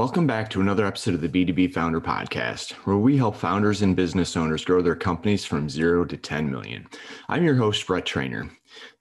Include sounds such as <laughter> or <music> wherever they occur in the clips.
Welcome back to another episode of the B2B Founder Podcast, where we help founders and business owners grow their companies from zero to 10 million. I'm your host, Brett Trainer.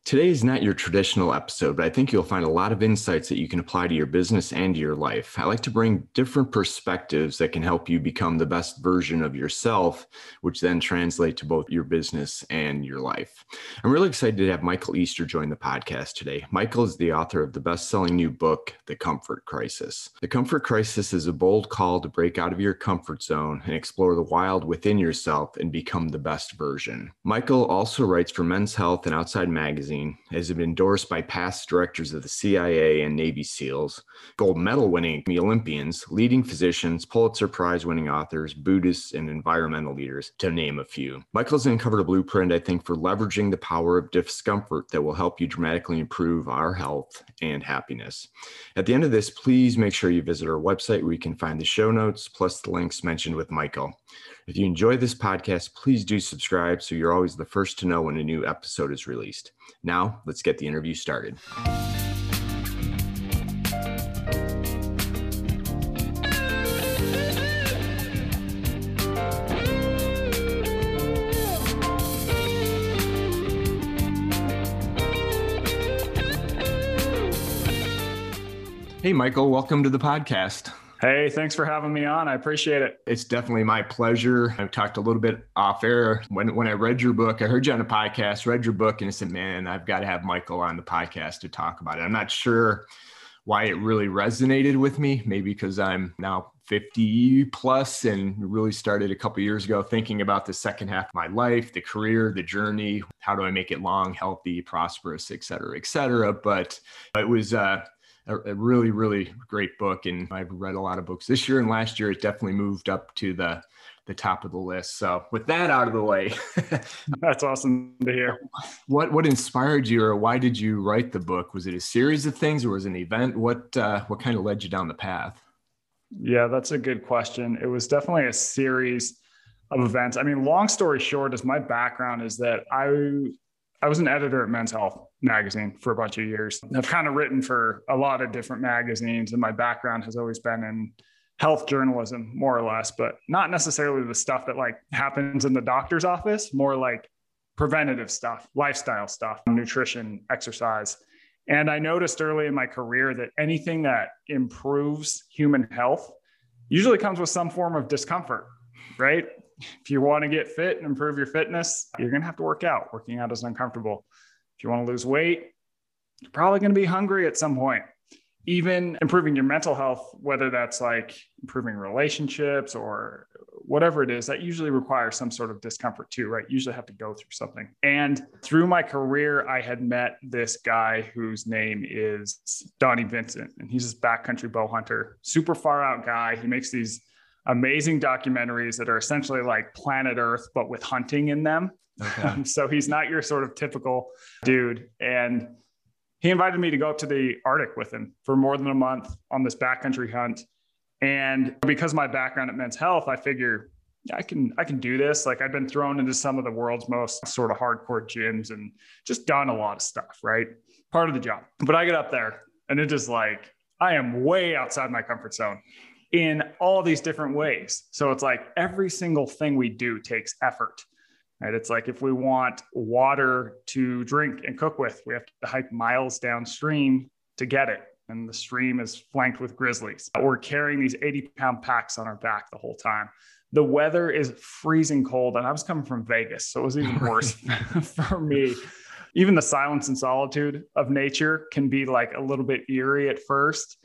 Today is not your traditional episode, but I think you'll find a lot of insights that you can apply to your business and to your life. I like to bring different perspectives that can help you become the best version of yourself, which then translate to both your business and your life. I'm really excited to have Michael Easter join the podcast today. Michael is the author of the best selling new book, The Comfort Crisis. The Comfort Crisis is a bold call to break out of your comfort zone and explore the wild within yourself and become the best version. Michael also writes for Men's Health and Outside Magazine magazine has been endorsed by past directors of the CIA and Navy SEALs, gold medal winning Olympians, leading physicians, Pulitzer Prize winning authors, Buddhists, and environmental leaders, to name a few. Michael's uncovered a blueprint, I think, for leveraging the power of discomfort that will help you dramatically improve our health and happiness. At the end of this, please make sure you visit our website where you can find the show notes plus the links mentioned with Michael. If you enjoy this podcast, please do subscribe so you're always the first to know when a new episode is released. Now, let's get the interview started. Hey, Michael, welcome to the podcast. Hey, thanks for having me on. I appreciate it. It's definitely my pleasure. I've talked a little bit off air. When when I read your book, I heard you on a podcast, read your book, and I said, man, I've got to have Michael on the podcast to talk about it. I'm not sure why it really resonated with me. Maybe because I'm now 50 plus and really started a couple years ago thinking about the second half of my life, the career, the journey. How do I make it long, healthy, prosperous, et cetera, et cetera. But it was uh, a, a, really, really great book. And I've read a lot of books this year and last year. It definitely moved up to the the top of the list. So with that out of the way, <laughs> that's awesome to hear. What what inspired you, or why did you write the book? Was it a series of things, or was it an event? What uh, what kind of led you down the path? Yeah, that's a good question. It was definitely a series of events. I mean, long story short, is my background is that I I was an editor at Men's Health magazine for a bunch of years. I've kind of written for a lot of different magazines, and my background has always been in health journalism, more or less, but not necessarily the stuff that like happens in the doctor's office, more like preventative stuff, lifestyle stuff, nutrition, exercise. And I noticed early in my career that anything that improves human health usually comes with some form of discomfort, right? If you want to get fit and improve your fitness, you're going to have to work out. Working out is uncomfortable. If you want to lose weight, you're probably going to be hungry at some point. Even improving your mental health, whether that's like improving relationships or whatever it is, that usually requires some sort of discomfort too, right? You usually have to go through something. And through my career, I had met this guy whose name is Donnie Vincent, and he's this backcountry bow hunter, super far out guy. He makes these amazing documentaries that are essentially like planet Earth, but with hunting in them. Okay. Um, so he's not your sort of typical dude. And he invited me to go up to the Arctic with him for more than a month on this backcountry hunt. And because my background at Men's Health, I figure I can I can do this. Like I've been thrown into some of the world's most sort of hardcore gyms and just done a lot of stuff, right? Part of the job. But I get up there and it is like I am way outside my comfort zone in all these different ways. So it's like every single thing we do takes effort. Right? It's like if we want water to drink and cook with, we have to hike miles downstream to get it. And the stream is flanked with grizzlies. We're carrying these 80 pound packs on our back the whole time. The weather is freezing cold. And I was coming from Vegas. So it was even <laughs> worse <laughs> for me. Even the silence and solitude of nature can be like a little bit eerie at first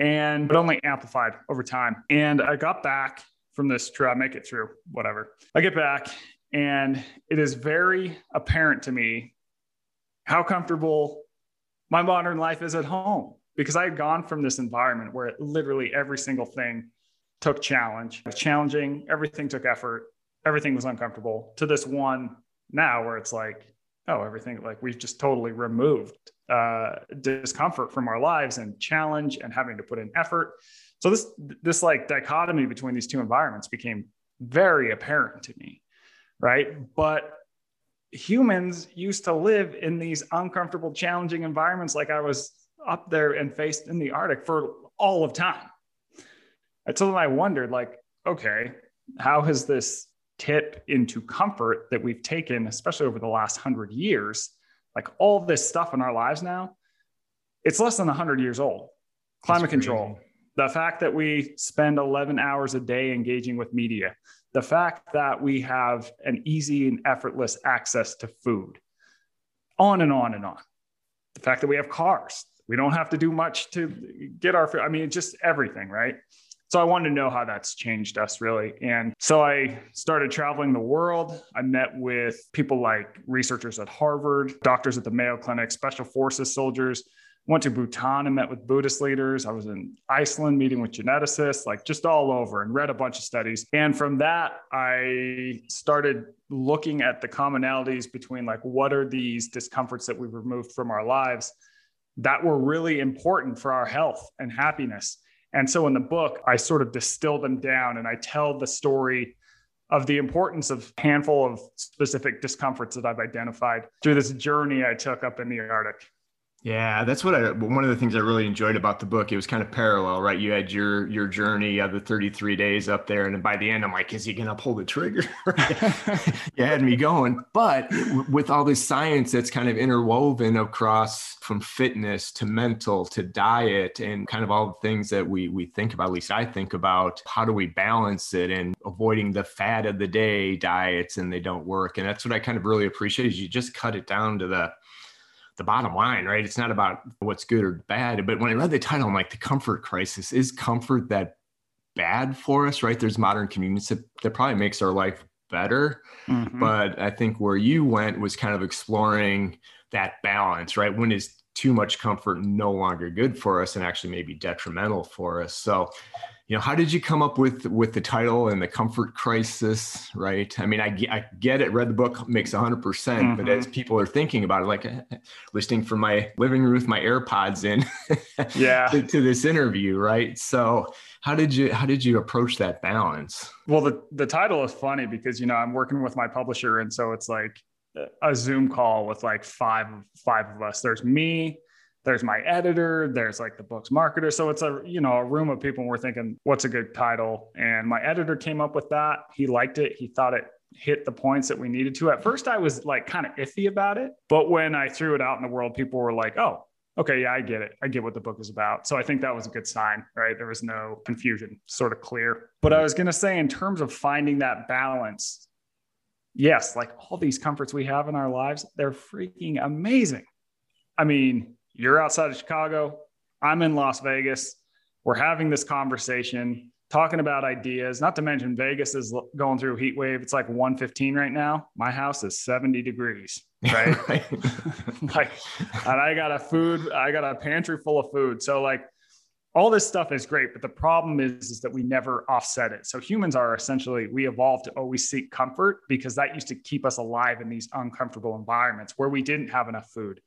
and but only amplified over time. And I got back from this trip, I make it through, whatever. I get back and it is very apparent to me how comfortable my modern life is at home because I had gone from this environment where literally every single thing took challenge, was challenging, everything took effort, everything was uncomfortable to this one now where it's like, oh, everything like we've just totally removed uh, discomfort from our lives and challenge and having to put in effort. So this this like dichotomy between these two environments became very apparent to me, right? But humans used to live in these uncomfortable, challenging environments like I was up there and faced in the Arctic for all of time. So then I wondered, like, okay, how has this tip into comfort that we've taken, especially over the last hundred years, like all this stuff in our lives now, it's less than 100 years old. Climate control, the fact that we spend 11 hours a day engaging with media, the fact that we have an easy and effortless access to food, on and on and on. The fact that we have cars, we don't have to do much to get our food. I mean, just everything, right? So I wanted to know how that's changed us really. And so I started traveling the world. I met with people like researchers at Harvard, doctors at the Mayo Clinic, special forces soldiers. Went to Bhutan and met with Buddhist leaders. I was in Iceland meeting with geneticists, like just all over and read a bunch of studies. And from that, I started looking at the commonalities between like what are these discomforts that we've removed from our lives that were really important for our health and happiness and so in the book, I sort of distill them down and I tell the story of the importance of a handful of specific discomforts that I've identified through this journey I took up in the Arctic. Yeah, that's what I one of the things I really enjoyed about the book. It was kind of parallel, right? You had your your journey of the 33 days up there, and then by the end, I'm like, is he gonna pull the trigger? <laughs> <laughs> you had me going. But with all this science that's kind of interwoven across from fitness to mental to diet and kind of all the things that we we think about, at least I think about, how do we balance it and avoiding the fad of the day diets and they don't work. And that's what I kind of really appreciate is you just cut it down to the the bottom line, right? It's not about what's good or bad. But when I read the title, I'm like, the comfort crisis is comfort that bad for us, right? There's modern convenience that, that probably makes our life better. Mm-hmm. But I think where you went was kind of exploring that balance, right? When is too much comfort no longer good for us and actually maybe detrimental for us? So you know how did you come up with with the title and the comfort crisis right? I mean i, I get it. Read the book makes 100% mm hmm but as mm-hmm. people are thinking about it like listening from my living room with my airpods in <laughs> yeah. to, to, this interview right? So how did you how did you approach that balance? Well the, the title is funny because you know i'm working with my publisher and so it's like a zoom call with like five five of us. There's me there's my editor there's like the book's marketer. So it's a you know a room of people and we're thinking what's a good title? And my editor came up with that. He liked it. He thought it hit the points that we needed to. At first i was like kind of iffy about it. But when i threw it out in the world people were like oh okay yeah i get it. I get what the book is about. So i think that was a good sign right? There was no confusion sort of clear. But i was going to say in terms of finding that balance yes like all these comforts we have in our lives they're freaking amazing. I mean you're outside of Chicago. I'm in Las Vegas. We're having this conversation, talking about ideas. Not to mention, Vegas is going through a heat wave. It's like 115 right now. My house is 70 degrees, <laughs> right? <laughs> like, and I got a food, I got a pantry full of food. So, like, all this stuff is great, but the problem is, is that we never offset it. So humans are essentially, we evolved to always seek comfort because that used to keep us alive in these uncomfortable environments where we didn't have enough food.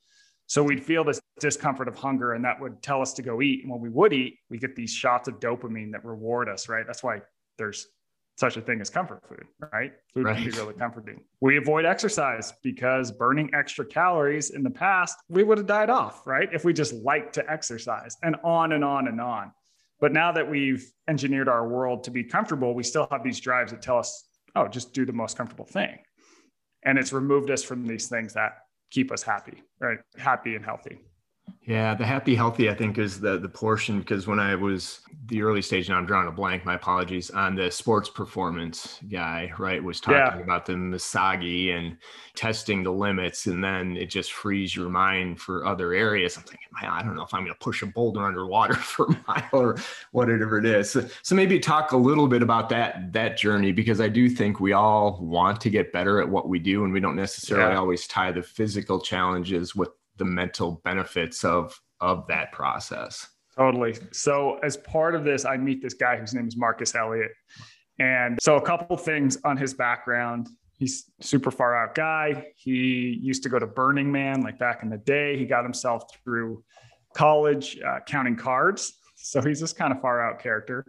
So we'd feel this discomfort of hunger, and that would tell us to go eat. And when we would eat, we get these shots of dopamine that reward us, right? That's why there's such a thing as comfort food, right? Food right. can be really comforting. We avoid exercise because burning extra calories in the past, we would have died off, right? If we just like to exercise and on and on and on. But now that we've engineered our world to be comfortable, we still have these drives that tell us, oh, just do the most comfortable thing. And it's removed us from these things that keep us happy, right? Happy and healthy. Yeah, the happy healthy I think is the the portion because when I was the early stage, and I'm drawing a blank, my apologies, on the sports performance guy, right, was talking yeah. about the Misogi and testing the limits, and then it just frees your mind for other areas. I'm thinking, man, I don't know if I'm going to push a boulder underwater <laughs> for a mile or whatever it is. So, so maybe talk a little bit about that that journey because I do think we all want to get better at what we do, and we don't necessarily yeah. always tie the physical challenges with the mental benefits of of that process. Totally. So as part of this, I meet this guy whose name is Marcus Elliott. And so a couple things on his background. He's super far out guy. He used to go to Burning Man like back in the day. He got himself through college uh, counting cards. So he's this kind of far out character.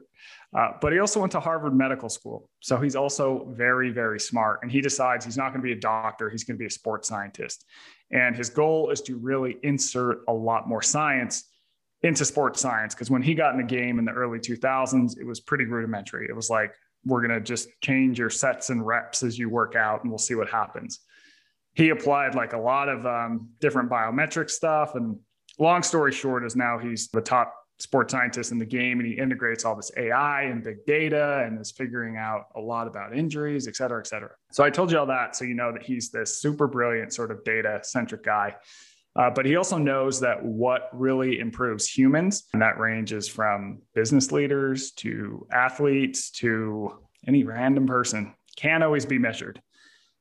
Uh, but he also went to Harvard Medical School. So he's also very, very smart. And he decides he's not going to be a doctor, he's going to be a sports scientist. And his goal is to really insert a lot more science into sports science because when he got in the game in the early 2000s, it was pretty rudimentary. It was like, we're going to just change your sets and reps as you work out and we'll see what happens. He applied like a lot of um, different biometric stuff. And long story short, is now he's the top sports scientist in the game and he integrates all this AI and big data and is figuring out a lot about injuries, et cetera, et cetera. So I told you all that so you know that he's this super brilliant sort of data centric guy. Uh, but he also knows that what really improves humans, and that ranges from business leaders to athletes to any random person, can't always be measured.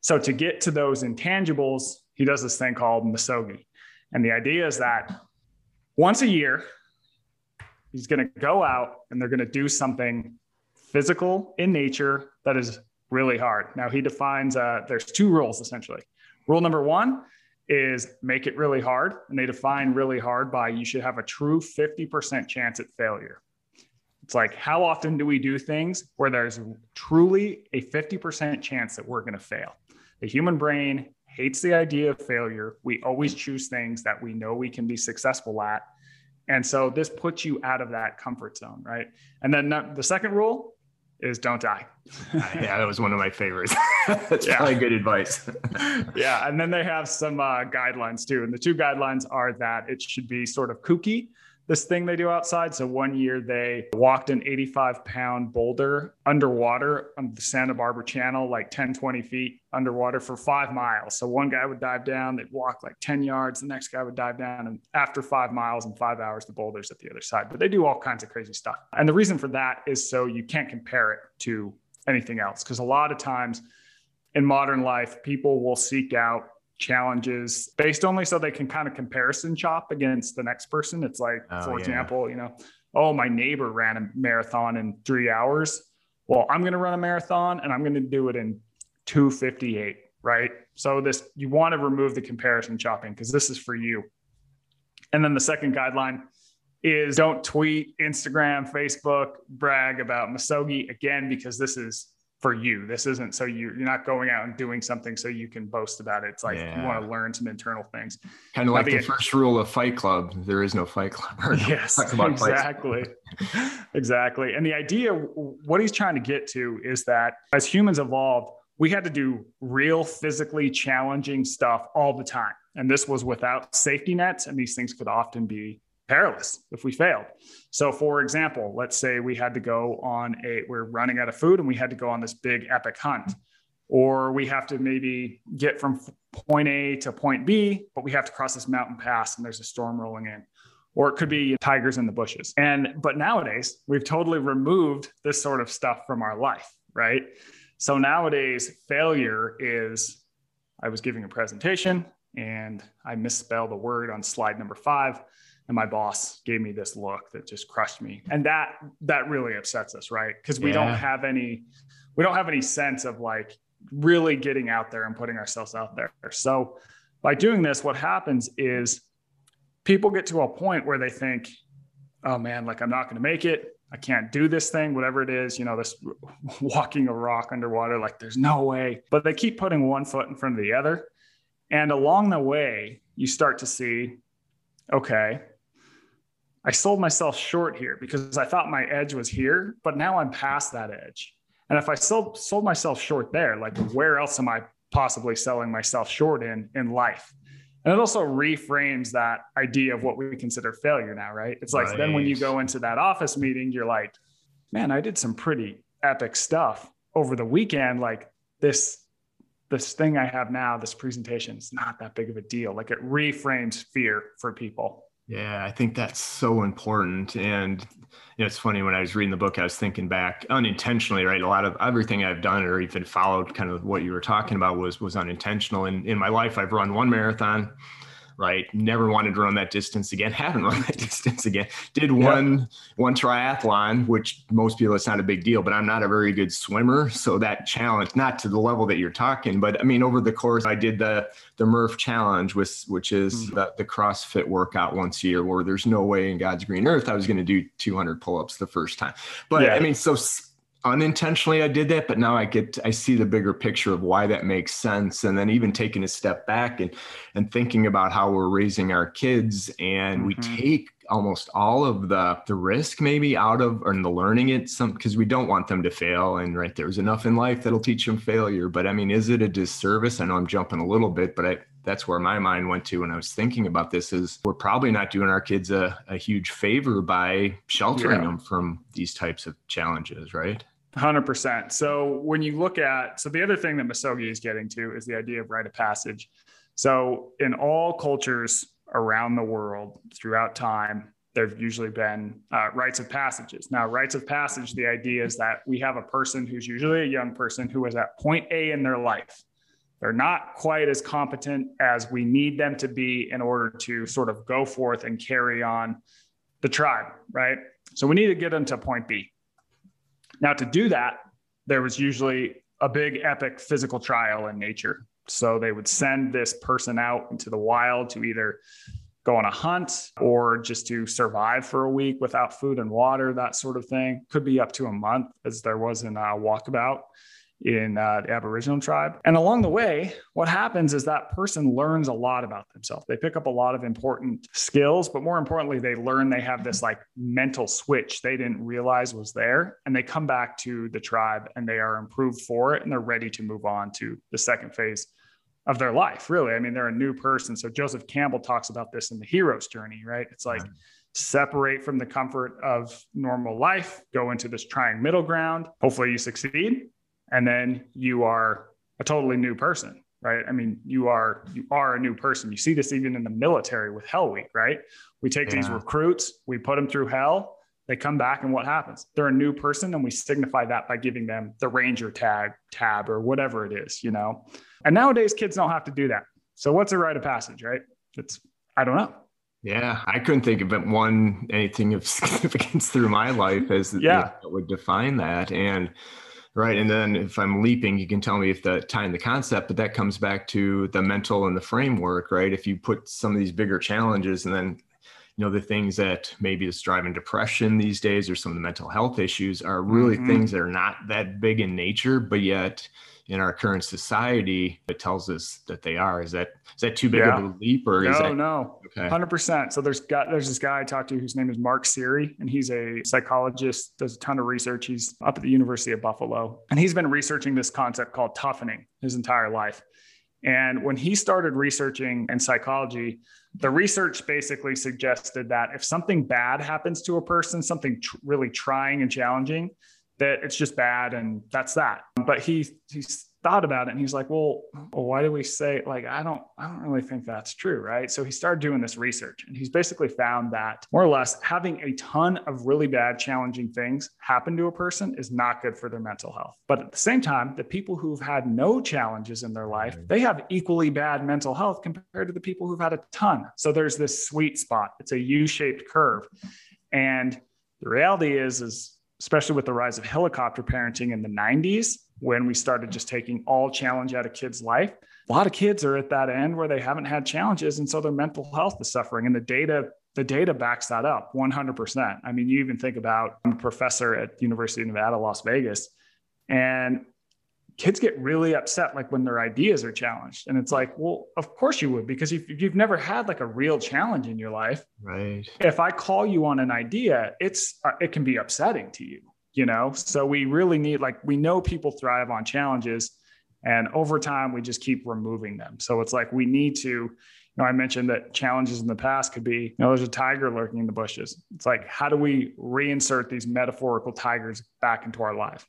So to get to those intangibles, he does this thing called Misogi. And the idea is that once a year, he's going to go out and they're going to do something physical in nature that is really hard. Now, he defines uh, there's two rules essentially. Rule number one is make it really hard. And they define really hard by you should have a true 50% chance at failure. It's like, how often do we do things where there's truly a 50% chance that we're going to fail? The human brain hates the idea of failure. We always choose things that we know we can be successful at. And so this puts you out of that comfort zone, right? And then the second rule is don't die. <laughs> yeah, that was one of my favorites. <laughs> That's yeah. probably good advice. <laughs> yeah, and then they have some uh, guidelines too, and the two guidelines are that it should be sort of kooky this thing they do outside. So one year they walked an 85 pound boulder underwater on the Santa Barbara Channel, like 10, 20 feet underwater for five miles. So one guy would dive down, they'd walk like 10 yards. The next guy would dive down. And after five miles and five hours, the boulder's at the other side. But they do all kinds of crazy stuff. And the reason for that is so you can't compare it to anything else. Because a lot of times in modern life, people will seek out challenges based only so they can kind of comparison shop against the next person. It's like, oh, for yeah. example, you know, oh, my neighbor ran a marathon in three hours. Well, I'm going to run a marathon and I'm going to do it in 258, right? So this, you want to remove the comparison shopping because this is for you. And then the second guideline is don't tweet, Instagram, Facebook, brag about Misogi again, because this is for you. This isn't so you, you're not going out and doing something so you can boast about it. It's like yeah. you want to learn some internal things. Kind of like the, the first rule of Fight Club. There is no Fight Club. <laughs> yes, exactly. exactly. And the idea, what he's trying to get to is that as humans evolved, we had to do real physically challenging stuff all the time. And this was without safety nets. And these things could often be perilous if we failed. So, for example, let's say we had to go on a, we're running out of food and we had to go on this big epic hunt, or we have to maybe get from point A to point B, but we have to cross this mountain pass and there's a storm rolling in. Or it could be tigers in the bushes. And, but nowadays, we've totally removed this sort of stuff from our life, right? So nowadays, failure is I was giving a presentation and I misspelled a word on slide number five and my boss gave me this look that just crushed me. And that that really upsets us right? Because we yeah. don't have any we don't have any sense of like really getting out there and putting ourselves out there. So by doing this what happens is people get to a point where they think oh man like i'm not going to make it. I can't do this thing whatever it is you know this <laughs> walking a rock underwater like there's no way. But they keep putting one foot in front of the other. And along the way you start to see okay I sold myself short here because I thought my edge was here, but now I'm past that edge. And if I sold sold myself short there, like where else am I possibly selling myself short in in life? And it also reframes that idea of what we consider failure now, right? It's like right. then when you go into that office meeting, you're like, man, I did some pretty epic stuff over the weekend. Like this this thing I have now, this presentation is not that big of a deal. Like it reframes fear for people. Yeah, I think that's so important. And you know, it's funny when I was reading the book, I was thinking back unintentionally, right? A lot of everything I've done or even followed kind of what you were talking about was was unintentional. And in my life, I've run one marathon right? Never wanted to run that distance again. <laughs> Haven't run that distance again. Did one yep. one triathlon, which most people it's not a big deal, but I'm not a very good swimmer, so that challenge, not to the level that you're talking, but I mean over the course, I did the the Murph Challenge, which which is mm-hmm. the, the CrossFit workout once a year, where there's no way in God's green earth I was going to do 200 pull-ups the first time. But yeah. I mean, so unintentionally I did that, but now I get I see the bigger picture of why that makes sense. And then even taking a step back and and thinking about how we're raising our kids and mm-hmm. we take almost all of the the risk maybe out of or in the learning it some because we don't want them to fail and right there's enough in life that'll teach them failure but i mean is it a disservice i know i'm jumping a little bit but i that's where my mind went to when i was thinking about this is we're probably not doing our kids a, a huge favor by sheltering yeah. them from these types of challenges right 100% so when you look at so the other thing that Misogi is getting to is the idea of rite of passage so in all cultures around the world throughout time, there've usually been uh, rites of passages. Now, rites of passage, the idea is that we have a person who's usually a young person who is at point A in their life. They're not quite as competent as we need them to be in order to sort of go forth and carry on the tribe, right? So we need to get them to point B. Now, to do that, there was usually a big epic physical trial in nature. So they would send this person out into the wild to either go on a hunt or just to survive for a week without food and water, that sort of thing. Could be up to a month, as there was in a Walkabout in uh, the Aboriginal tribe. And along the way, what happens is that person learns a lot about themselves. They pick up a lot of important skills, but more importantly, they learn they have this like mental switch they didn't realize was there. And they come back to the tribe and they are improved for it and they're ready to move on to the second phase of their life, really. I mean, they're a new person. So Joseph Campbell talks about this in the hero's journey, right? It's like, right separate from the comfort of normal life, go into this trying middle ground. Hopefully, you succeed and then you are a totally new person right? I mean you are you are a new person. You see this even in the military with hell week right? We take yeah. these recruits we put them through hell they come back and what happens? They're a new person and we signify that by giving them the ranger tag tab or whatever it is you know? And nowadays kids don't have to do that. So what's a rite of passage right? It's i don't know. Yeah, I couldn't think of it one anything of <laughs> significance through my life as yeah. that would define that. And Right. And then if I'm leaping, you can tell me if the time the concept, but that comes back to the mental and the framework, right? If you put some of these bigger challenges and then you know the things that maybe is driving depression these days or some of the mental health issues are really mm-hmm. things that are not that big in nature but yet in our current society it tells us that they are. Is that is that too big yeah. of a leap or no, is that no. Okay. 100% so there's got there's this guy i talked to whose name is mark Seery and he's a psychologist does a ton of research. He's up at the university of buffalo and he's been researching this concept called toughening his entire life. And when he started researching in psychology, the research basically suggested that if something bad happens to a person, something tr- really trying and challenging, that it's just bad and that's that. But he he's thought about it and he's like, well, well, why do we say like I don't I don't really think that's true, right? So he started doing this research and he's basically found that more or less having a ton of really bad challenging things happen to a person is not good for their mental health. But at the same time, the people who've had no challenges in their life, they have equally bad mental health compared to the people who've had a ton. So there's this sweet spot. It's a U-shaped curve. And the reality is is especially with the rise of helicopter parenting in the 90s when we started just taking all challenge out of kids' life. A lot of kids are at that end where they haven't had challenges, and so their mental health is suffering. And the data, the data backs that up 100%. I mean, you even think about I'm a professor at University of Nevada, Las Vegas, and kids get really upset like when their ideas are challenged. And it's like well of course you would because if you've never had like a real challenge in your life. Right. If i call you on an idea it's uh, it can be upsetting to you you know? So we really need like we know people thrive on challenges and over time we just keep removing them. So it's like we need to you know i mentioned that challenges in the past could be you know there's a tiger lurking in the bushes. It's like how do we reinsert these metaphorical tigers back into our life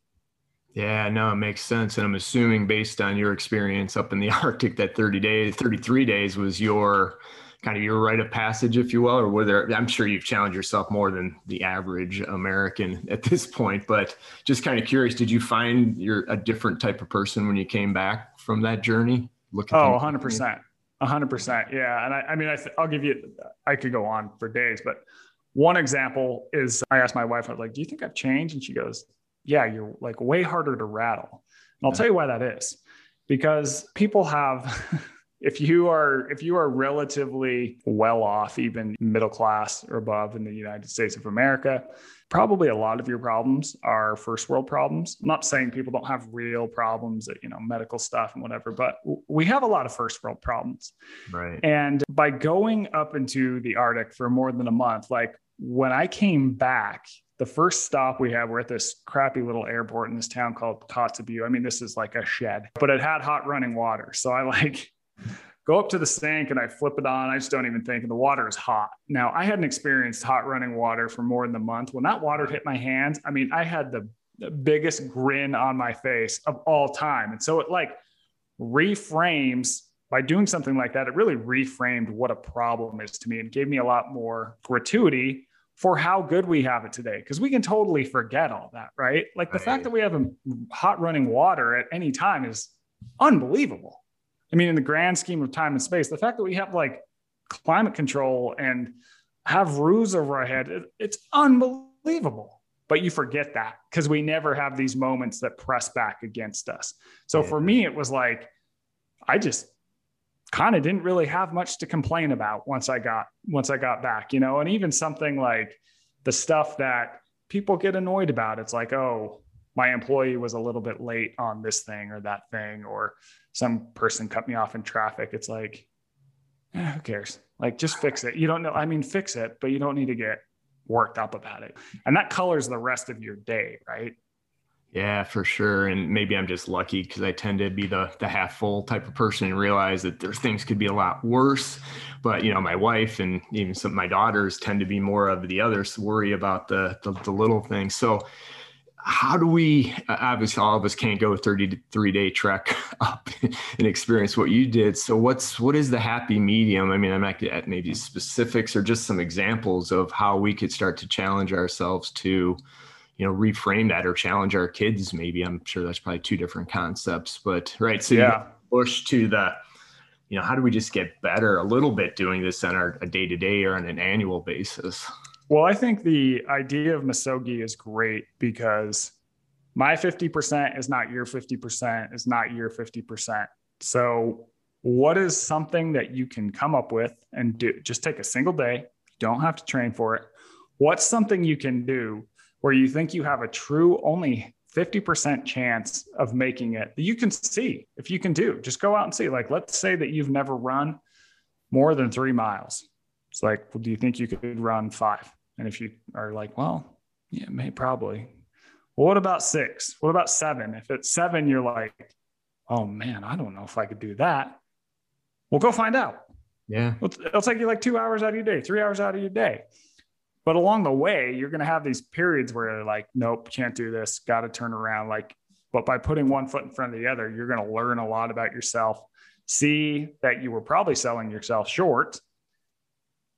yeah, no, it makes sense. And I'm assuming based on your experience up in the <laughs> Arctic that 30 days, 33 days was your kind of your rite of passage, if you will, or were there, I'm sure you've challenged yourself more than the average American <laughs> at this point, but just kind of curious, did you find you're a different type of person when you came back from that journey? Look oh, 100%. 100%. Yeah. And I, I mean, I th- I'll give you, I could go on for days, but one example is I asked my wife, I was like, do you think I've changed? And she goes, yeah, you're like way harder to rattle. And I'll yeah. tell you why that is because people have <laughs> if you are if you are relatively well off even middle class or above in the united states of america probably a lot of your problems are first world problems i'm not saying people don't have real problems that you know medical stuff and whatever but we have a lot of first world problems right and by going up into the arctic for more than a month like when i came back the first stop we had, we're at this crappy little airport in this town called Kotzebue. I mean, this is like a shed, but it had hot running water. So I like <laughs> go up to the sink and I flip it on. I just don't even think, and the water is hot. Now, I hadn't experienced hot running water for more than a month. When that water hit my hands, I mean, I had the, the biggest grin on my face of all time. And so it like reframes by doing something like that, it really reframed what a problem is to me and gave me a lot more gratuity for how good we have it today because we can totally forget all that right like the right. fact that we have a hot running water at any time is unbelievable i mean in the grand scheme of time and space the fact that we have like climate control and have roofs over our head it, it's unbelievable but you forget that because we never have these moments that press back against us so yeah. for me it was like i just kind of didn't really have much to complain about once I got once I got back, you know, and even something like the stuff that people get annoyed about. It's like, oh, my employee was a little bit late on this thing or that thing, or some person cut me off in traffic. It's like, eh, who cares? Like, just fix it. You don't know. I mean, fix it, but you don't need to get worked up about it. And that colors the rest of your day, right? Yeah, for sure. And maybe I'm just lucky because I tend to be the the half full type of person and realize that there's things could be a lot worse. But you know, my wife and even some of my daughters tend to be more of the others worry about the the, the little things. So how do we obviously all of us can't go a 33 day trek <laughs> up and experience what you did so what's what is the happy medium i mean i'm not at maybe specifics or just some examples of how we could start to challenge ourselves to you know reframe that or challenge our kids maybe. I'm sure that's probably two different concepts but right so yeah. push to the you know how do we just get better a little bit doing this on our a day-to-day or on an annual basis? Well i think the idea of misogi is great because my 50% is not your 50% is not your 50% so what is something that you can come up with and do just take a single day you don't have to train for it. What's something you can do where you think you have a true only 50% chance of making it you can see if you can do just go out and see. Like let's say that you've never run more than three miles. It's like well, do you think you could run five? And if you are like well yeah may probably. Well, what about six? What about seven? If it's seven you're like oh man i don't know if i could do that. Well go find out. Yeah. It'll take you like two hours out of your day three hours out of your day but along the way, you're going to have these periods where you're like, nope, can't do this, got to turn around. Like, but by putting one foot in front of the other, you're going to learn a lot about yourself, see that you were probably selling yourself short.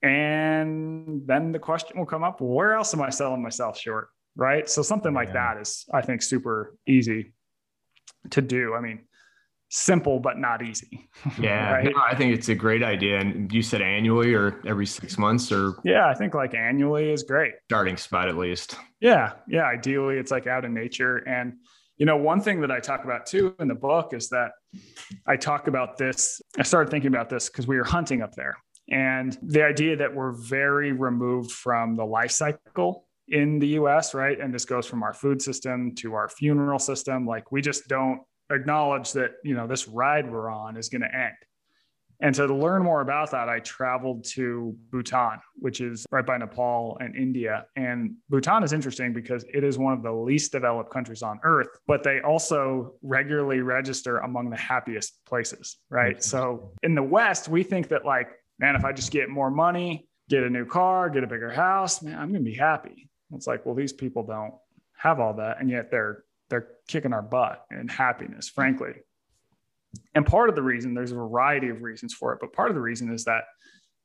And then the question will come up where else am I selling myself short? Right. So something like yeah. that is, I think, super easy to do. I mean, simple but not easy. <laughs> Yeah, right? no, I think it's a great idea. And you said annually or every six months or yeah, I think like annually is great. Starting spot at least. Yeah, yeah. Ideally, it's like out in nature. And you know, one thing that I talk about too in the book is that I talk about this. I started thinking about this because we were hunting up there. And the idea that we're very removed from the life cycle in the US, right? And this goes from our food system to our funeral system. Like we just don't acknowledge that you know this ride we're on is going to end. And so to learn more about that i traveled to bhutan which is right by nepal and india. And bhutan is interesting because it is one of the least developed countries on earth but they also regularly register among the happiest places right? So in the west we think that like man if i just get more money get a new car get a bigger house man i'm going to be happy. It's like well these people don't have all that and yet they're they're kicking our butt in happiness, frankly. And part of the reason, there's a variety of reasons for it, but part of the reason is that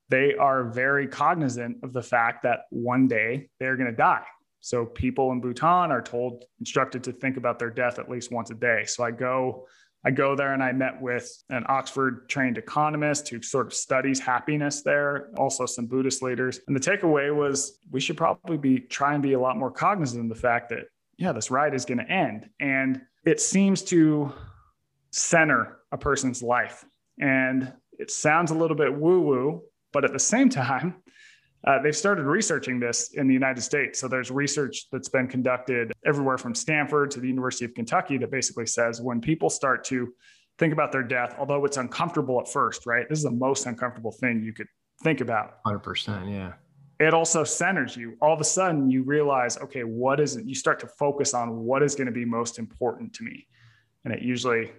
they are very cognizant of the fact that one day they're going to die. So people in Bhutan are told, instructed to think about their death at least once a day. So I go, I go there and I met with an Oxford trained economist who sort of studies happiness there, also some Buddhist leaders. And the takeaway was we should probably be try and be a lot more cognizant of the fact that yeah, this ride is going to end. And it seems to center a person's life. And it sounds a little bit woo woo, but at the same <laughs> time, uh, they've started researching this in the United States. So there's research that's been conducted everywhere from Stanford to the University of Kentucky that basically says when people start to think about their death, although it's uncomfortable at first, right? This is the most uncomfortable thing you could think about. 100%. Yeah. It also centers you. All of a sudden, you realize, okay, what is it? You start to focus on what is going to be most important to me. And it usually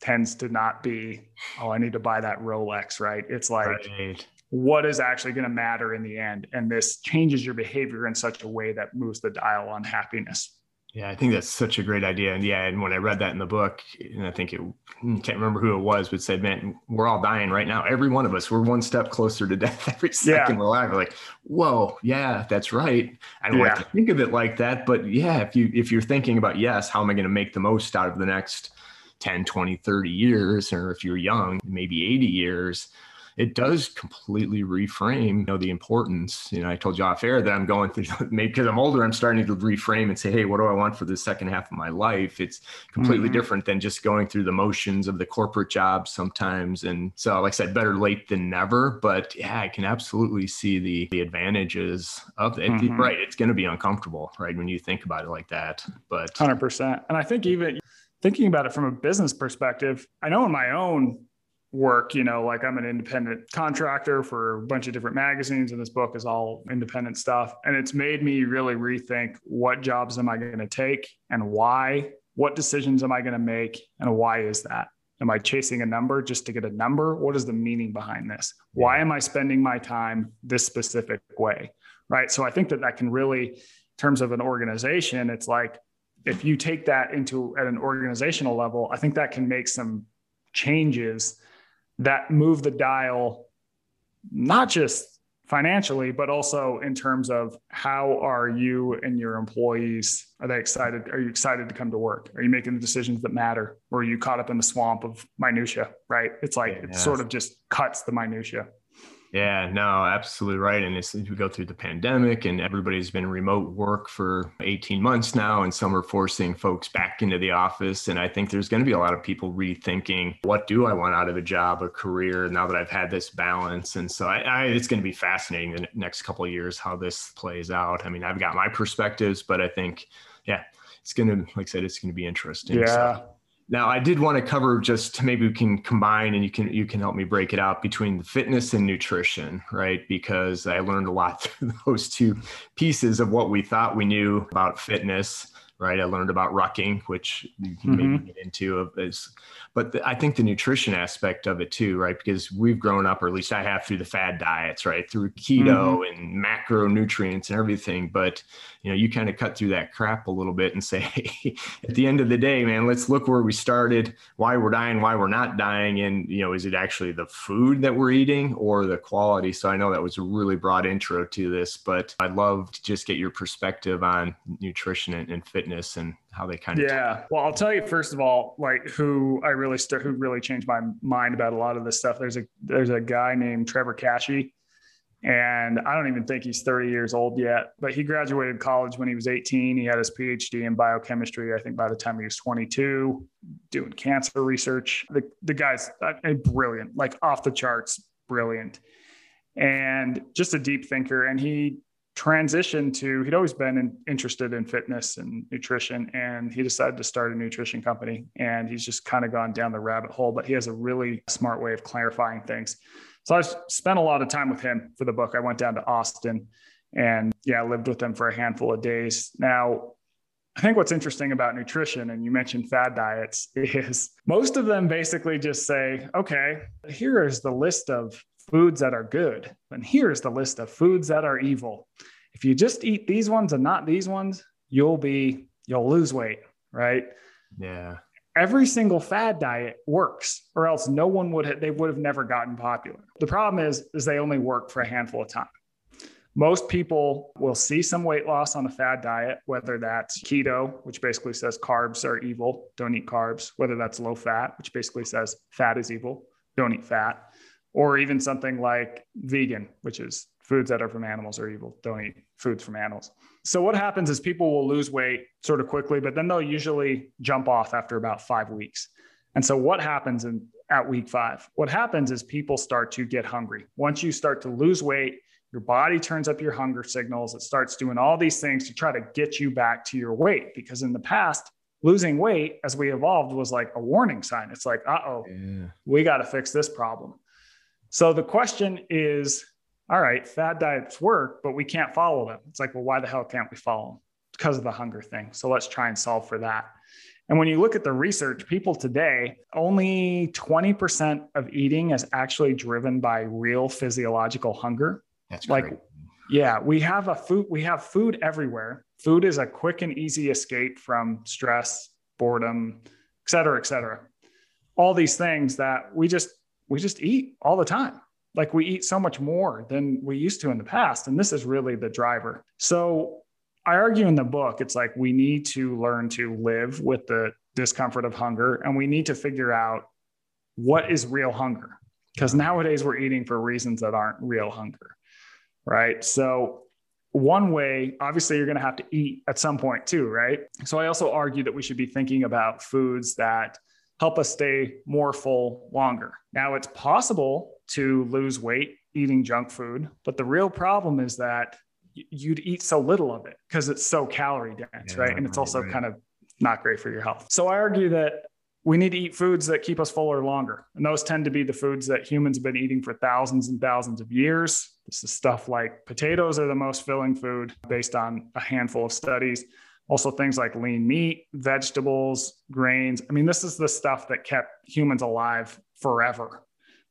tends to not be, oh, I need to buy that Rolex, right? It's like, right what is actually going to matter in the end. And this changes your behavior in such a way that moves the dial on happiness. Yeah, I think that's such a great idea. And yeah, and when I read that in the book, and I think it can't remember who it was, but said, "Man, we're all dying right now. Every one of us, we're one step closer to <laughs> death every second yeah. we're alive." We're like, whoa, yeah, that's right. I don't yeah. like to think of it like that, but yeah, if you if you're thinking about yes, how am I going to make the most out of the next 10, 20, 30 years, or if you're young, maybe 80 years, it does completely reframe you know the importance. You know i told you off air that i'm going through <laughs> maybe because i'm older i'm starting to reframe and say hey what do i want for the second half of my life? It's completely mm-hmm. different than just going through the motions of the corporate job sometimes. And so like i said better late than never but yeah i can absolutely see the the advantages of it. Mm-hmm. right it's going to be uncomfortable right when you think about it like that but 100% and i think even thinking about it from a business perspective i know in my own work you know like i'm an independent contractor for a bunch of different magazines and this book is all independent stuff. And it's made me really rethink what jobs am i going to take and why? What decisions am i going to make and why is that? Am i chasing a number just to get a number? What is the meaning behind this? Why am i spending my time this specific way? Right? So i think that that can really in terms of an organization it's like if you take that into at an organizational level i think that can make some changes that move the dial, not just financially, but also in terms of how are you and your employees? Are they excited? Are you excited to come to work? Are you making the decisions that matter? Or are you caught up in the swamp of minutia? Right? It's like it sort of just cuts the minutia. Yeah, no, absolutely right. And as we go through the pandemic and everybody's been remote work for 18 months now, and some are forcing folks back into the office. And I think there's going to be a lot of people rethinking what do I want out of a job, a career, now that I've had this balance. And so I, I, it's going to be fascinating the next couple of years how this plays out. I mean, I've got my perspectives, but I think, yeah, it's going to, like I said, it's going to be interesting. Yeah. So. Now, I did want to cover just maybe we can combine and you can you can help me break it out between the fitness and nutrition, right? Because I learned a lot <laughs> through those two pieces of what we thought we knew about fitness right? I learned about rucking, which you can mm-hmm. maybe get into of is, but the, I think the nutrition aspect of it too, right? Because we've grown up, or at least I have through the fad diets, right? Through keto mm-hmm. and macronutrients and everything. But, you know, you kind of cut through that crap a little bit and say, hey, <laughs> at the end of the day, man, let's look where we started, why we're dying, why we're not dying. And, you know, is it actually the food that we're eating or the quality? So I know that was a really broad intro to this, but I'd love to just get your perspective on nutrition and, and fitness fitness and how they kind of yeah. Well i'll tell you first of all like who i really start who really changed my mind about a lot of this stuff. There's a there's a guy named trevor kashey and i don't even think he's 30 years old yet but he graduated college when he was 18 he had his phd in biochemistry i think by the time he was 22 doing cancer research. The, the guy's uh, a brilliant like off the charts brilliant. And just a deep thinker and he transitioned to he'd always been in, interested in fitness and nutrition and he decided to start a nutrition company and he's just kind of gone down the rabbit hole but he has a really smart way of clarifying things. So i spent a lot of time with him for the book. I went down to austin and yeah I lived with him for a handful of days. Now I think what's interesting about nutrition, and you mentioned fad diets, <laughs> is most of them basically just say, okay, here is the list of foods that are good, and here's the list of foods that are evil. If you just eat these ones and not these ones, you'll be you'll lose weight, right? Yeah. Every single fad diet works, or else no one would have, they would have never gotten popular. The problem is is they only work for a handful of time. Most people will see some weight loss on a fad diet, whether that's keto, which basically says carbs are evil, don't eat carbs, whether that's low fat, which basically says fat is evil, don't eat fat, or even something like vegan, which is foods that are from animals are evil. Don't eat foods from animals. So what happens is people will lose weight sort of quickly, but then they'll usually jump off after about five weeks. And so what happens in at week five? What happens is people start to get hungry. Once you start to lose weight, your body turns up your hunger signals. It starts doing all these things to try to get you back to your weight. Because in the past, losing weight as we evolved was like a warning sign. It's like, uh oh, yeah. we got to fix this problem. So the question is all right, fad diets work, but we can't follow them. It's like, well, why the hell can't we follow them? Because of the hunger thing. So let's try and solve for that. And when you look at the research, people today, only 20% of eating is actually driven by real physiological hunger. That's like, great. yeah, we have a food, we have food everywhere. Food is a quick and easy escape from stress, boredom, et cetera, et cetera. All these things that we just, we just eat all the time. Like we eat so much more than we used to in the past. And this is really the driver. So I argue in the book, it's like we need to learn to live with the discomfort of hunger and we need to figure out what is real hunger. Because nowadays we're eating for reasons that aren't real hunger. Right. So, one way, obviously, you're going to have to eat at some point too. Right. So, I also argue that we should be thinking about foods that help us stay more full longer. Now, it's possible to lose weight eating junk food, but the real problem is that you'd eat so little of it because it's so calorie dense, yeah, right? And it's also right. kind of not great for your health. So I argue that we need to eat foods that keep us fuller longer. And those tend to be the foods that humans have been eating for thousands and thousands of years. This is stuff like potatoes are the most filling food based on a handful of studies. Also, things like lean meat, vegetables, grains. I mean, this is the stuff that kept humans alive forever.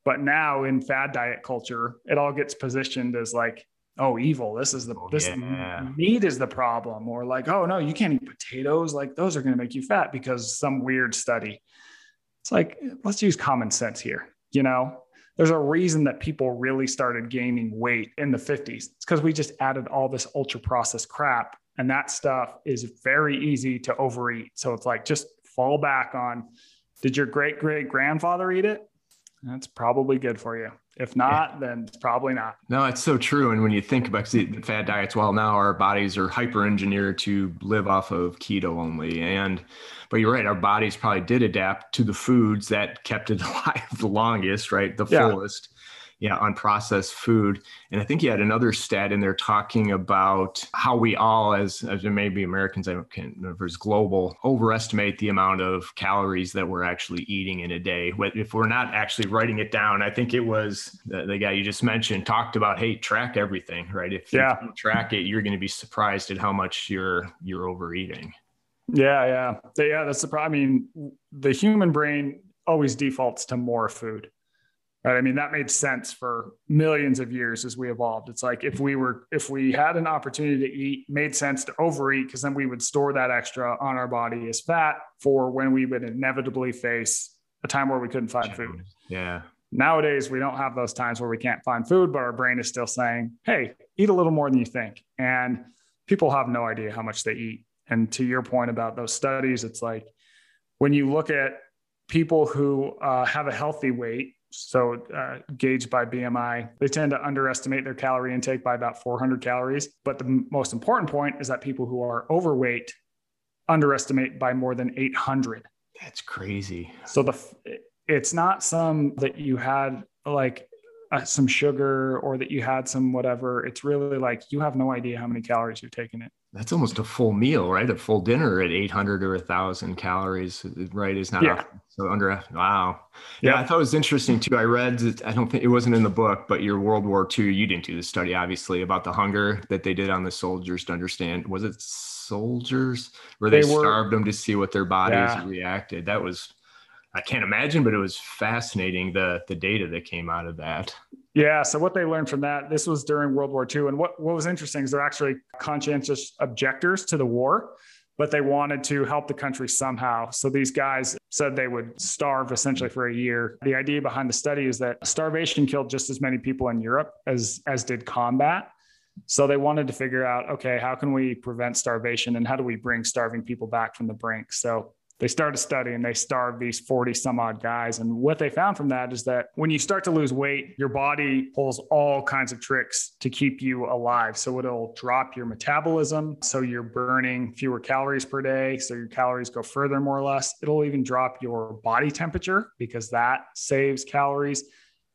But now in fad diet culture, it all gets positioned as like oh evil this is the oh, this yeah. meat is the problem or like oh no you can't eat potatoes like those are going to make you fat because some weird study it's like let's use common sense here you know there's a reason that people really started gaining weight in the 50s it's because we just added all this ultra processed crap and that stuff is very easy to overeat so it's like just fall back on did your great great grandfather eat it that's probably good for you. If not, yeah. then it's probably not. No, it's so true. And when you think about the fad diets, well, now our bodies are hyper engineered to live off of keto only. And, but you're right, our bodies probably did adapt to the foods that kept it <laughs> alive the longest, right? The yeah. fullest yeah, unprocessed food. And I think you had another stat in there talking about how we all, as, as maybe Americans, I can't remember, it's global, overestimate the amount of calories that we're actually eating in a day. If we're not actually writing it down, I think it was the, the guy you just mentioned talked about, hey, track everything, right? If, yeah. you track it, you're going to be surprised at how much you're you're overeating. Yeah, yeah, yeah. That's the problem. I mean, the human brain always defaults to more food. Right? I mean, that made sense for millions of years as we evolved. It's like if we were, if we had an opportunity to eat, made sense to overeat because then we would store that extra on our body as fat for when we would inevitably face a time where we couldn't find food. Yeah. Nowadays, we don't have those times where we can't find food, but our brain is still saying, hey, eat a little more than you think. And people have no idea how much they eat. And to your point about those studies, it's like when you look at people who uh, have a healthy weight so uh, gauged by BMI, they tend to underestimate their calorie intake by about 400 calories. But the most important point is that people who are overweight underestimate by more than 800. That's crazy. So the it's not some that you had like uh, some sugar or that you had some whatever. It's really like you have no idea how many calories you've taken it that's almost a full meal, right? A full dinner at 800 or 1,000 calories, right? Is not yeah. so under. Wow. Yeah, yeah, I thought it was interesting too. I read, I don't think it wasn't in the book, but your World War II, you didn't do the study, obviously, about the hunger that they did on the soldiers to understand. Was it soldiers where they, they were, starved them to see what their bodies yeah. reacted? That was, I can't imagine, but it was fascinating the the data that came out of that. Yeah. So what they learned from that, this was during World War II. And what, what was interesting is they're actually conscientious objectors to the war, but they wanted to help the country somehow. So these guys said they would starve essentially for a year. The idea behind the study is that starvation killed just as many people in Europe as, as did combat. So they wanted to figure out, okay, how can we prevent starvation and how do we bring starving people back from the brink? So they started a study and they starved these 40 some odd guys. And what they found from that is that when you start to lose weight, your body pulls all kinds of tricks to keep you alive. So it'll drop your metabolism. So you're burning fewer calories per day. So your calories go further, more or less. It'll even drop your body temperature because that saves calories.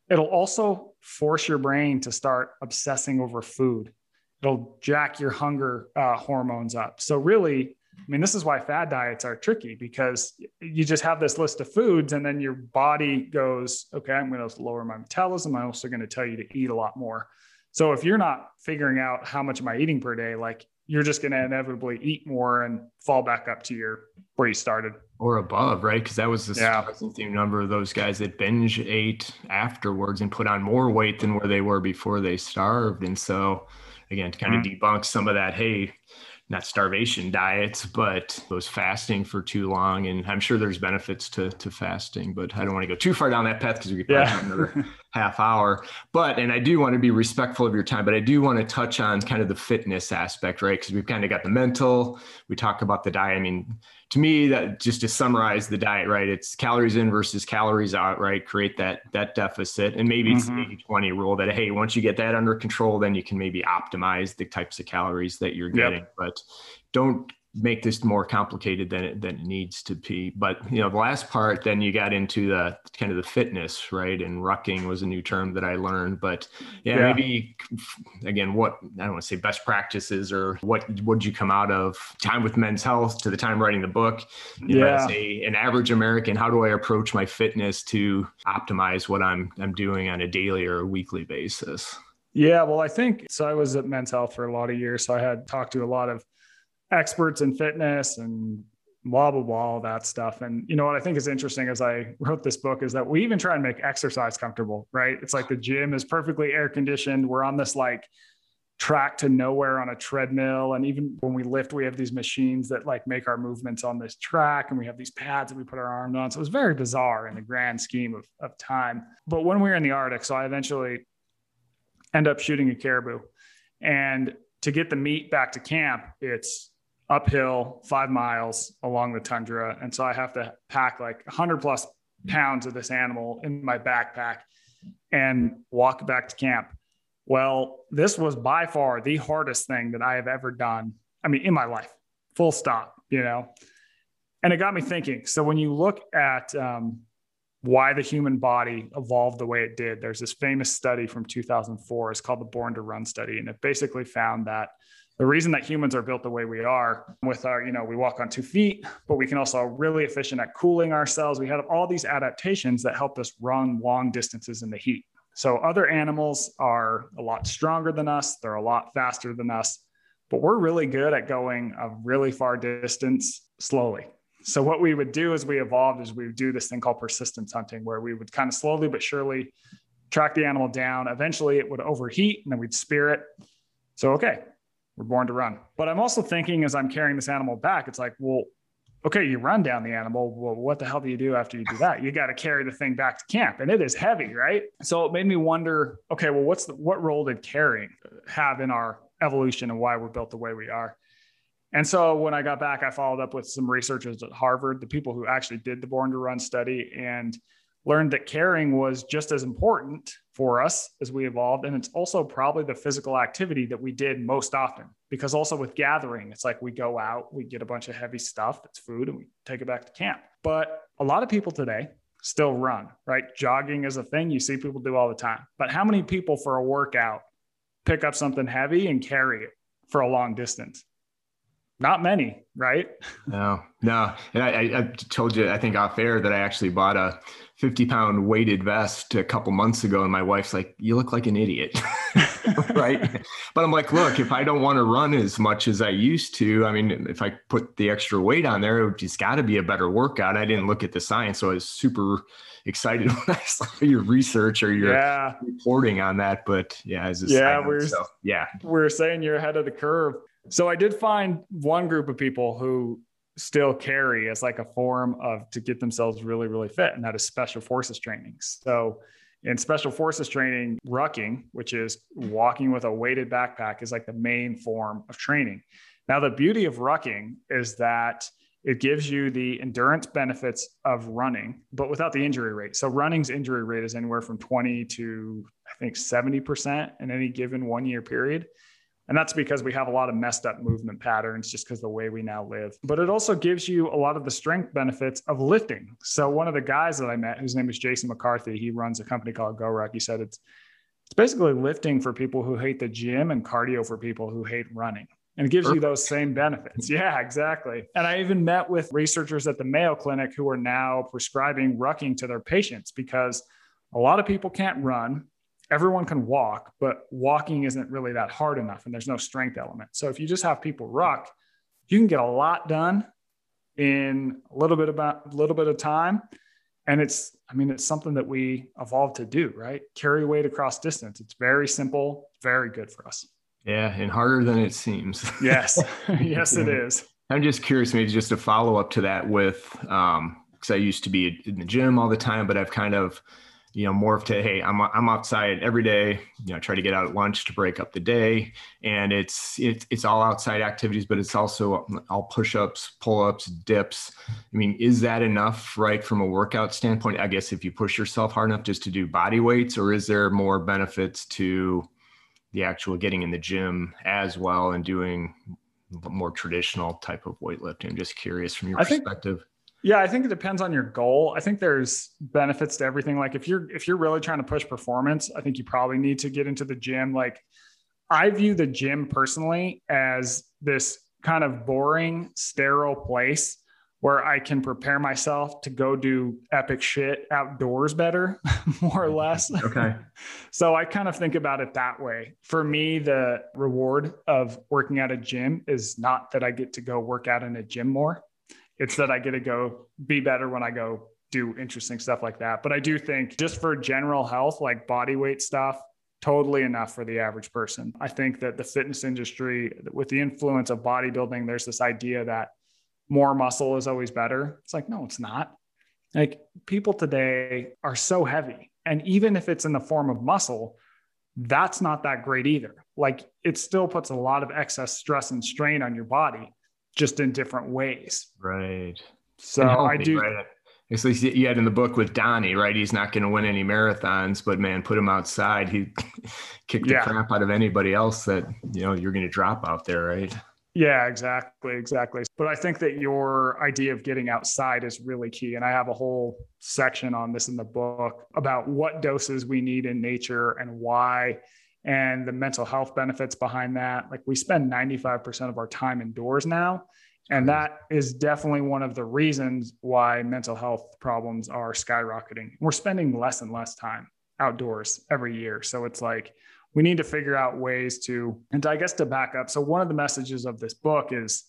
It'll also force your brain to start obsessing over food. It'll jack your hunger uh, hormones up. So, really, I mean, this is why fad diets are tricky because you just have this list of foods and then your body goes, okay, I'm going to lower my metabolism. I'm also going to tell you to eat a lot more. So if you're not figuring out how much am I eating per day, like you're just going to inevitably eat more and fall back up to your where you started or above, right? Because that was the yeah. surprising number of those guys that binge ate afterwards and put on more weight than where they were before they starved. And so, again, to kind mm-hmm. of debunk some of that, hey, not starvation diets, but those fasting for too long. And I'm sure there's benefits to, to fasting, but I don't want to go too far down that path because we could probably yeah. another half hour. But, and I do want to be respectful of your time, but I do want to touch on kind of the fitness aspect, right? Because we've kind of got the mental, we talk about the diet. I mean, to me that just to summarize the diet right it's calories in versus calories out right create that that deficit and maybe it's mm-hmm. 80 20 rule that hey once you get that under control then you can maybe optimize the types of calories that you're getting yep. but don't make this more complicated than it, than it needs to be. But you know, the last part, then you got into the kind of the fitness, right? And rucking was a new term that I learned. But yeah, yeah. maybe again, what I don't want to say best practices or what would you come out of time with men's health to the time writing the book? You yeah. Know, as a, an average American, how do I approach my fitness to optimize what I'm I'm doing on a daily or a weekly basis? Yeah, well, I think so. I was at Men's Health for a lot of years, so I had talked to a lot of experts in fitness and blah blah blah all that stuff. And you know what i think is interesting as i wrote this book is that we even try and make exercise comfortable right? It's like the gym is perfectly air conditioned. We're on this like track to nowhere on a treadmill. And even when we lift we have these machines that like make our movements on this track and we have these pads that we put our arms on. So it was very bizarre in the grand scheme of, of time. But when we were in the arctic so i eventually end up shooting a caribou. And to get the meat back to camp it's uphill five miles along the tundra. And so I have to pack like 100 plus pounds of this animal in my backpack and walk back to camp. Well, this was by far the hardest thing that I have ever done. I mean, in my life, full stop, you know? And it got me thinking. So when you look at um, why the human body evolved the way it did, there's this famous study from 2004. It's called the Born to Run study. And it basically found that the reason that humans are built the way we are with our, you know, we walk on two feet, but we can also really efficient at cooling ourselves. We have all these adaptations that help us run long distances in the heat. So other animals are a lot stronger than us, they're a lot faster than us, but we're really good at going a really far distance slowly. So what we would do as we evolved is we would do this thing called persistence hunting, where we would kind of slowly but surely track the animal down. Eventually it would overheat and then we'd spear it. So, okay, we're born to run. But I'm also thinking as I'm carrying this animal back, it's like, well, okay, you run down the animal. Well, what the hell do you do after you do that? You got to carry the thing back to camp, and it is heavy, right? So it made me wonder, okay, well, what's the, what role did carrying have in our evolution and why we're built the way we are? And so when I got back, I followed up with some researchers at Harvard, the people who actually did the Born to Run study, and learned that caring was just as important for us as we evolved. And it's also probably the physical activity that we did most often. Because also with gathering, it's like we go out, we get a bunch of heavy stuff that's food, and we take it back to camp. But a lot of people today still run, right? Jogging is a thing you see people do all the time. But how many people for a workout pick up something heavy and carry it for a long distance? Not many, right? No, no. And I, I, told you, I think off air that I actually bought a 50 pound weighted vest a couple months ago. And my wife's like, you look like an idiot. <laughs> right. But I'm like, look, if I don't want to run as much as I used to, I mean, if I put the extra weight on there, it just got to be a better workout. I didn't look at the science. So I was super excited <laughs> when I saw your research or your yeah. reporting on that. But yeah, as yeah, we're, so, yeah, we're saying you're ahead of the curve. So I did find one group of people who still carry as like a form of to get themselves really, really fit, and that is special forces training. So in special forces training, rucking, which is walking with a weighted backpack, is like the main form of training. Now, the beauty of rucking is that it gives you the endurance benefits of running, but without the injury rate. So running's injury rate is anywhere from 20 to I think 70% in any given one year period. And that's because we have a lot of messed up movement patterns just because the way we now live. But it also gives you a lot of the strength benefits of lifting. So one of the guys that I met, whose name is Jason McCarthy, he runs a company called GoRuck. He said it's it's basically lifting for people who hate the gym and cardio for people who hate running and it gives Perfect. you those same benefits. <laughs> Yeah, exactly. And I even met with researchers at the Mayo Clinic who are now prescribing rucking to their patients because a lot of people can't run. Everyone can walk, but walking isn't really that hard enough and there's no strength element. So if you just have people ruck, you can get a lot done in a little bit about a little bit of time. And it's, I mean, it's something that we evolved to do, right? Carry weight across distance. It's very simple, very good for us. Yeah, and harder than it seems. <laughs> Yes, <laughs> yes, it is. I'm just curious, maybe just a follow up to that with, um, because I used to be in the gym all the time, but I've kind of, you know, morphed to, hey, I'm I'm outside every day. You know, try to get out at lunch to break up the day, and it's it's it's all outside activities, but it's also all push ups, pull ups, dips. I mean, is that enough, right, from a workout standpoint? I guess if you push yourself hard enough just to do body weights, or is there more benefits to the actual getting in the gym as well and doing more traditional type of weightlifting? I'm just curious from your I perspective. Think, yeah, I think it depends on your goal. I think there's benefits to everything. Like if you're if you're really trying to push performance, I think you probably need to get into the gym. Like I view the gym personally as this kind of boring, sterile place where I can prepare myself to go do epic shit outdoors better, <laughs> more or less. Okay. <laughs> so I kind of think about it that way. For me, the reward of working at a gym is not that I get to go work out in a gym more, it's that I get to go be better when I go do interesting stuff like that. But I do think just for general health, like body weight stuff, totally enough for the average person. I think that the fitness industry, with the influence of bodybuilding, there's this idea that more muscle is always better. It's like, no, it's not. Like people today are so heavy. And even if it's in the form of muscle, that's not that great either. Like it still puts a lot of excess stress and strain on your body, just in different ways. Right. So healthy, I do. Right? At least you had in the book with Donnie, right? He's not going to win any marathons, but man, put him outside. He <laughs> kicked the crap out of anybody else that, you know, you're going to drop out there, right? Yeah, exactly, exactly. But I think that your idea of getting outside is really key. And I have a whole section on this in the book about what doses we need in nature and why, and the mental health benefits behind that. Like we spend 95% of our time indoors now. And that is definitely one of the reasons why mental health problems are skyrocketing. We're spending less and less time outdoors every year. So it's like, we need to figure out ways to, and I guess to back up. So, one of the messages of this book is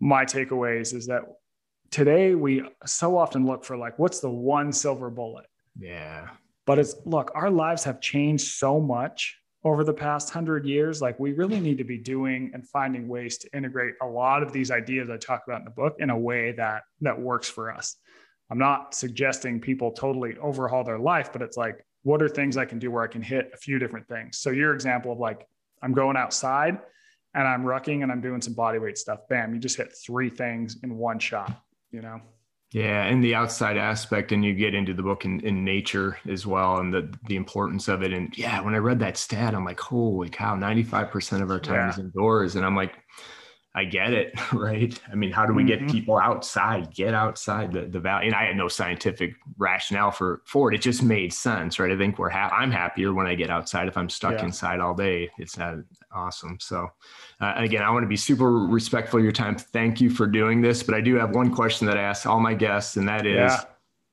my takeaways is that today we so often look for like, what's the one silver bullet? Yeah. But it's look, our lives have changed so much over the past hundred years. Like, we really need to be doing and finding ways to integrate a lot of these ideas I talk about in the book in a way that that works for us. I'm not suggesting people totally overhaul their life, but it's like what are things I can do where I can hit a few different things? So your example of like, I'm going outside and I'm rucking and I'm doing some body weight stuff. Bam, you just hit three things in one shot, you know? Yeah, and the outside aspect, and you get into the book in, in nature as well, and the the importance of it. And yeah, when I read that stat, I'm like, holy cow, 95% of our time yeah. is indoors. And I'm like, I get it, <laughs> right? I mean, how do we get mm-hmm. people outside, get outside the, the valley? And I had no scientific rationale for, for it. It just made sense, right? I think we're ha- I'm happier when I get outside. If I'm stuck yeah. inside all day, it's not awesome. So uh, again, I want to be super respectful of your time. Thank you for doing this, but I do have one question that I ask all my guests, and that is, yeah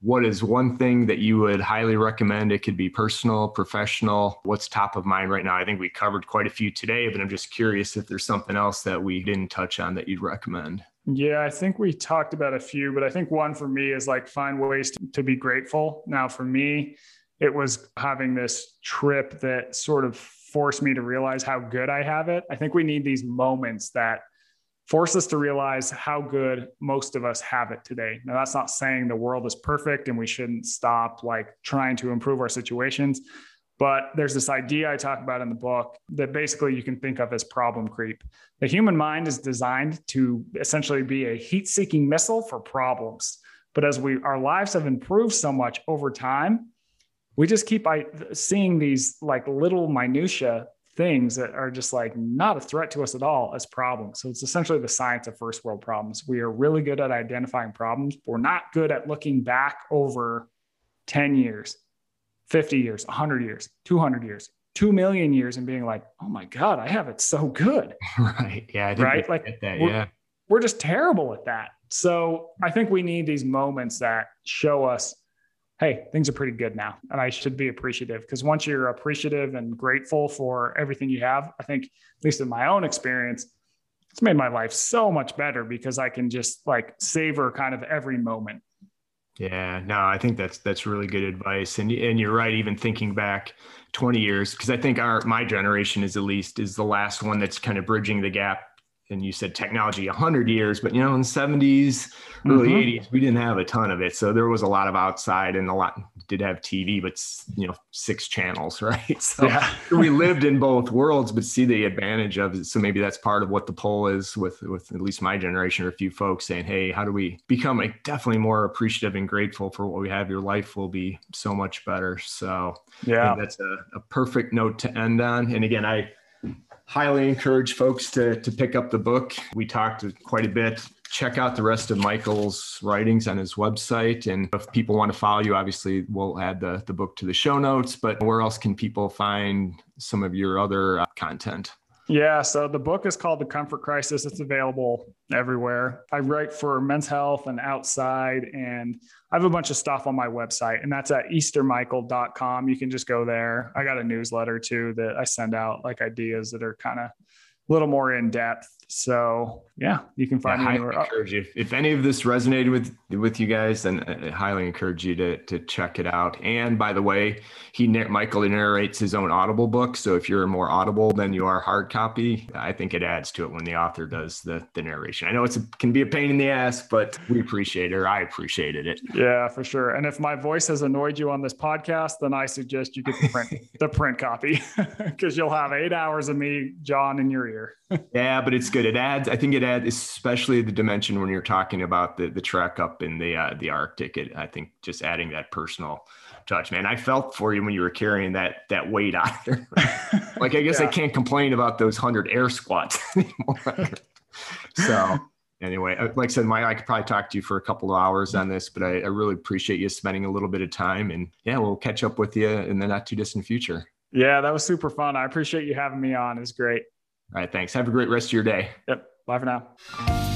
what is one thing that you would highly recommend? It could be personal, professional. What's top of mind right now? I think we covered quite a few today, but I'm just curious if there's something else that we didn't touch on that you'd recommend. Yeah, I think we talked about a few, but I think one for me is like find ways to, to be grateful. Now, for me, it was having this trip that sort of forced me to realize how good I have it. I think we need these moments that force us to realize how good most of us have it today. Now, that's not saying the world is perfect and we shouldn't stop like trying to improve our situations. But there's this idea I talk about in the book that basically you can think of as problem creep. The human mind is designed to essentially be a heat seeking missile for problems. But as we our lives have improved so much over time, we just keep seeing these like little minutia things that are just like not a threat to us at all as problems. So it's essentially the science of first world problems. We are really good at identifying problems. We're not good at looking back over 10 years, 50 years, 100 years, 200 years, 2 million years and being like, "Oh my god, I have it so good." <laughs> Right. Yeah, right? Like that. We're, yeah. We're just terrible at that. So, I think we need these moments that show us hey, things are pretty good now. And I should be appreciative because once you're appreciative and grateful for everything you have, I think, at least in my own experience, it's made my life so much better because I can just like savor kind of every moment. Yeah, no, I think that's that's really good advice, and and you're right. Even thinking back 20 years, because I think our my generation is at least is the last one that's kind of bridging the gap and you said technology 100 years but you know in the 70s early mm-hmm. 80s we didn't have a ton of it. So there was a lot of outside and a lot did have tv but you know six channels <laughs> right? So yeah. we lived in both worlds but see the advantage of it. So maybe that's part of what the poll is with with at least my generation or a few folks saying hey how do we become like definitely more appreciative and grateful for what we have? Your life will be so much better. So yeah. that's a, a perfect note to end on. And again i highly encourage folks to, to pick up the book. We talked quite a bit. Check out the rest of Michael's writings on his website. And if people want to follow you, obviously we'll add the, the book to the show notes. But where else can people find some of your other uh, content? Yeah, so the book is called The Comfort Crisis. It's available everywhere. I write for Men's Health and Outside, and I have a bunch of stuff on my website, and that's at eastermichael.com. You can just go there. I got a newsletter too that I send out, like ideas that are kind of a little more in depth. So yeah, you can find yeah, me anywhere. encourage you. If any of this resonated with with you guys, then I highly encourage you to to check it out. And by the way, he Michael narrates his own Audible book. So if you're more Audible than you are hard copy, I think it adds to it when the author does the the narration. I know it's a, can be a pain in the ass, but we appreciate it. Or I appreciated it. Yeah, for sure. And if my voice has annoyed you on this podcast, then I suggest you get the print the print copy <laughs> because you'll have eight hours of me, John, in your ear. <laughs> yeah, but it's good. It adds. I think it adds, especially the dimension when you're talking about the the trek up in the uh, the Arctic. It, I think just adding that personal touch, man. I felt for you when you were carrying that that weight out there. <laughs> like I guess yeah. I can't complain about those hundred air squats <laughs> anymore. so anyway, uh, like I said, my I could probably talk to you for a couple of hours on this, but I, I really appreciate you spending a little bit of time. And yeah, we'll catch up with you in the not too distant future. Yeah, that was super fun. I appreciate you having me on. It's great. All right. Thanks. Have a great rest of your day. Yep. Bye for now.